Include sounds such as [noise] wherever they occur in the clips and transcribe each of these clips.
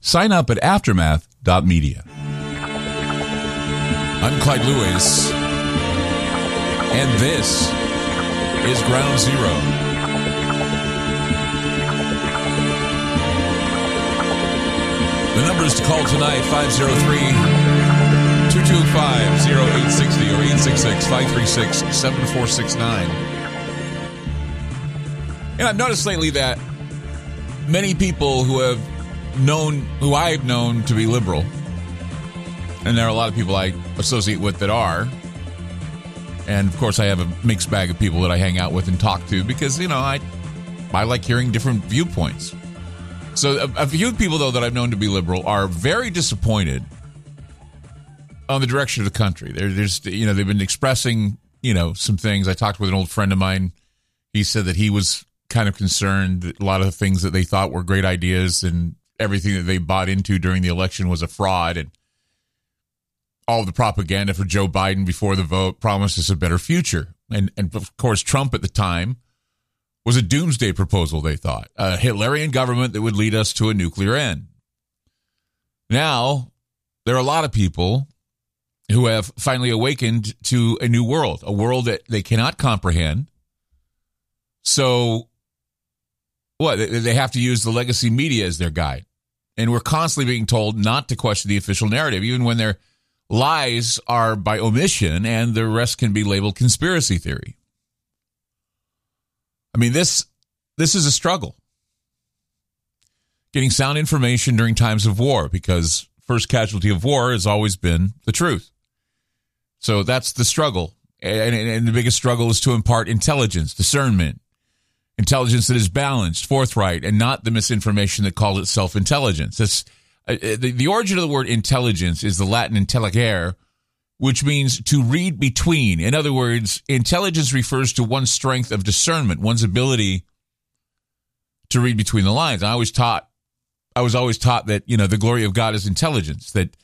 sign up at aftermath.media. I'm Clyde Lewis, and this is Ground Zero. The numbers to call tonight 503 225 0860 or 866 536 7469. And I've noticed lately that many people who have known, who I've known to be liberal, and there are a lot of people I associate with that are, and of course I have a mixed bag of people that I hang out with and talk to because you know I, I like hearing different viewpoints. So a, a few people though that I've known to be liberal are very disappointed on the direction of the country. They're, there's you know they've been expressing you know some things. I talked with an old friend of mine. He said that he was kind of concerned that a lot of the things that they thought were great ideas and everything that they bought into during the election was a fraud and all the propaganda for Joe Biden before the vote promised us a better future. And and of course Trump at the time was a doomsday proposal they thought. A Hitlerian government that would lead us to a nuclear end. Now, there are a lot of people who have finally awakened to a new world, a world that they cannot comprehend. So what they have to use the legacy media as their guide and we're constantly being told not to question the official narrative even when their lies are by omission and the rest can be labeled conspiracy theory. I mean this this is a struggle. Getting sound information during times of war because first casualty of war has always been the truth. So that's the struggle. And, and the biggest struggle is to impart intelligence discernment intelligence that is balanced, forthright, and not the misinformation that calls itself intelligence. That's uh, the, the origin of the word intelligence is the Latin intelligere, which means to read between. In other words, intelligence refers to one's strength of discernment, one's ability to read between the lines. I was taught, I was always taught that you know the glory of God is intelligence. That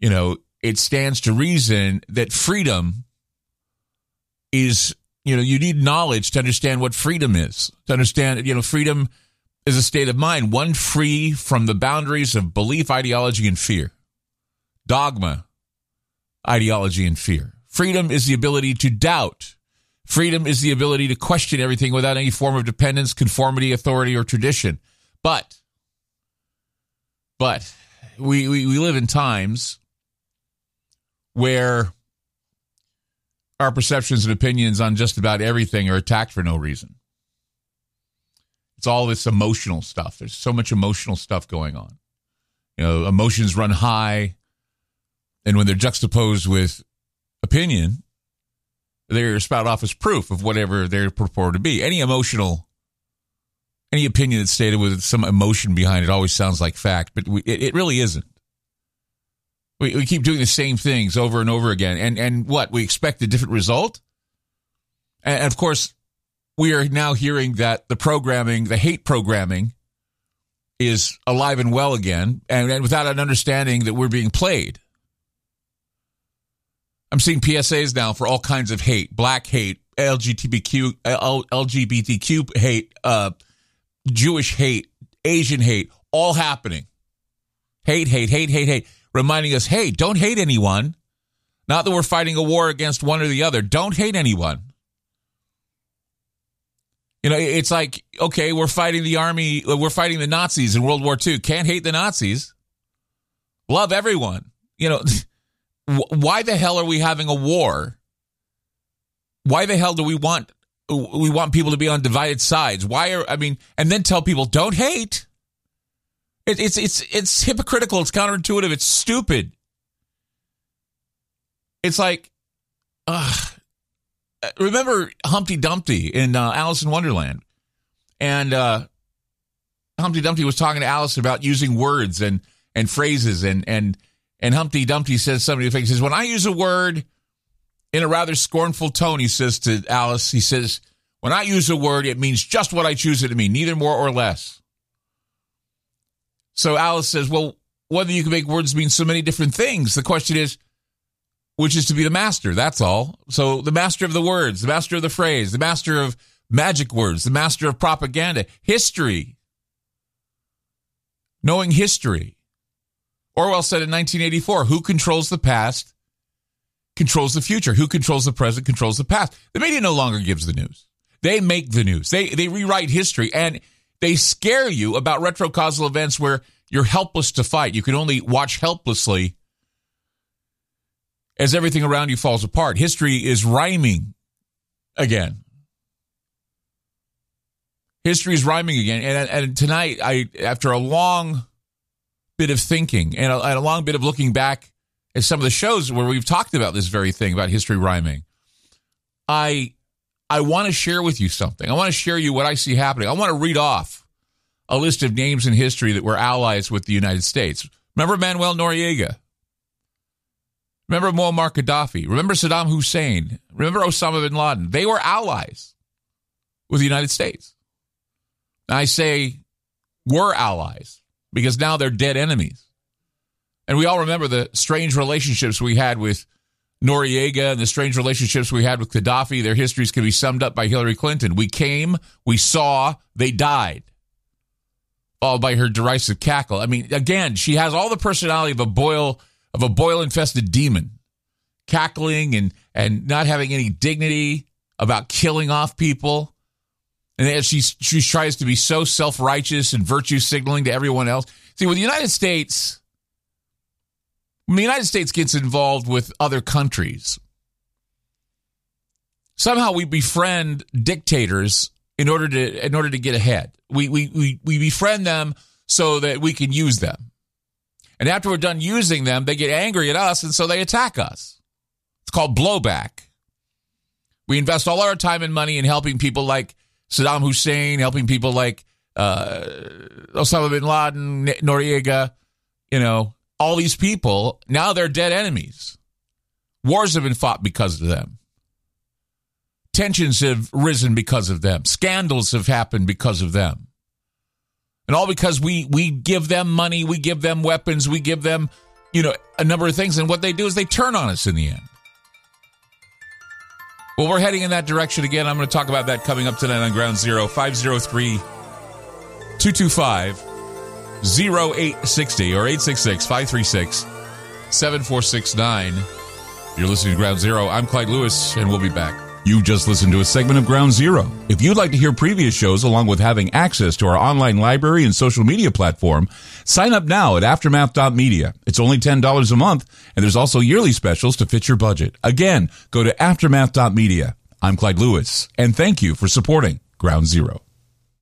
you know it stands to reason that freedom is you know, you need knowledge to understand what freedom is. To understand, you know, freedom is a state of mind, one free from the boundaries of belief, ideology, and fear. Dogma, ideology, and fear. Freedom is the ability to doubt. Freedom is the ability to question everything without any form of dependence, conformity, authority, or tradition. But, but we, we, we live in times where our perceptions and opinions on just about everything are attacked for no reason. It's all this emotional stuff. There's so much emotional stuff going on. You know, emotions run high, and when they're juxtaposed with opinion, they're spout off as proof of whatever they're purported to be. Any emotional, any opinion that's stated with some emotion behind it always sounds like fact, but we, it, it really isn't. We, we keep doing the same things over and over again. And, and what? We expect a different result? And, and of course, we are now hearing that the programming, the hate programming, is alive and well again, and, and without an understanding that we're being played. I'm seeing PSAs now for all kinds of hate, black hate, LGBTQ, LGBTQ hate, uh, Jewish hate, Asian hate, all happening. Hate, hate, hate, hate, hate reminding us, hey, don't hate anyone. Not that we're fighting a war against one or the other. Don't hate anyone. You know, it's like, okay, we're fighting the army, we're fighting the Nazis in World War II. Can't hate the Nazis. Love everyone. You know, [laughs] why the hell are we having a war? Why the hell do we want we want people to be on divided sides? Why are I mean, and then tell people don't hate. It, it's it's it's hypocritical. It's counterintuitive. It's stupid. It's like, uh, remember Humpty Dumpty in uh, Alice in Wonderland, and uh, Humpty Dumpty was talking to Alice about using words and and phrases, and and and Humpty Dumpty says something. He says, "When I use a word in a rather scornful tone," he says to Alice, he says, "When I use a word, it means just what I choose it to mean, neither more or less." So Alice says, "Well, whether you can make words mean so many different things, the question is." which is to be the master. That's all. So the master of the words, the master of the phrase, the master of magic words, the master of propaganda, history, knowing history. Orwell said in 1984, who controls the past controls the future. Who controls the present controls the past. The media no longer gives the news. They make the news. They, they rewrite history and they scare you about retrocausal events where you're helpless to fight. You can only watch helplessly as everything around you falls apart. History is rhyming again. History is rhyming again. And, and tonight, I after a long bit of thinking and a, and a long bit of looking back at some of the shows where we've talked about this very thing about history rhyming, I I want to share with you something. I want to share you what I see happening. I want to read off a list of names in history that were allies with the United States. Remember Manuel Noriega? Remember Muammar Gaddafi. Remember Saddam Hussein. Remember Osama bin Laden. They were allies with the United States. I say were allies because now they're dead enemies. And we all remember the strange relationships we had with Noriega and the strange relationships we had with Gaddafi. Their histories can be summed up by Hillary Clinton. We came, we saw, they died. All by her derisive cackle. I mean, again, she has all the personality of a boil of a boil infested demon, cackling and, and not having any dignity about killing off people. And she, she tries to be so self righteous and virtue signaling to everyone else. See, with the United States, when the United States gets involved with other countries, somehow we befriend dictators in order to in order to get ahead. We we we, we befriend them so that we can use them. And after we're done using them, they get angry at us and so they attack us. It's called blowback. We invest all our time and money in helping people like Saddam Hussein, helping people like uh, Osama bin Laden, Noriega, you know, all these people. Now they're dead enemies. Wars have been fought because of them. Tensions have risen because of them. Scandals have happened because of them. And all because we we give them money, we give them weapons, we give them, you know, a number of things and what they do is they turn on us in the end. Well, we're heading in that direction again. I'm going to talk about that coming up tonight on Ground Zero 503 225 0860 or 866 536 7469. You're listening to Ground Zero. I'm Clyde Lewis, and we'll be back. You've just listened to a segment of Ground Zero. If you'd like to hear previous shows along with having access to our online library and social media platform, sign up now at aftermath.media. It's only $10 a month, and there's also yearly specials to fit your budget. Again, go to aftermath.media. I'm Clyde Lewis, and thank you for supporting Ground Zero.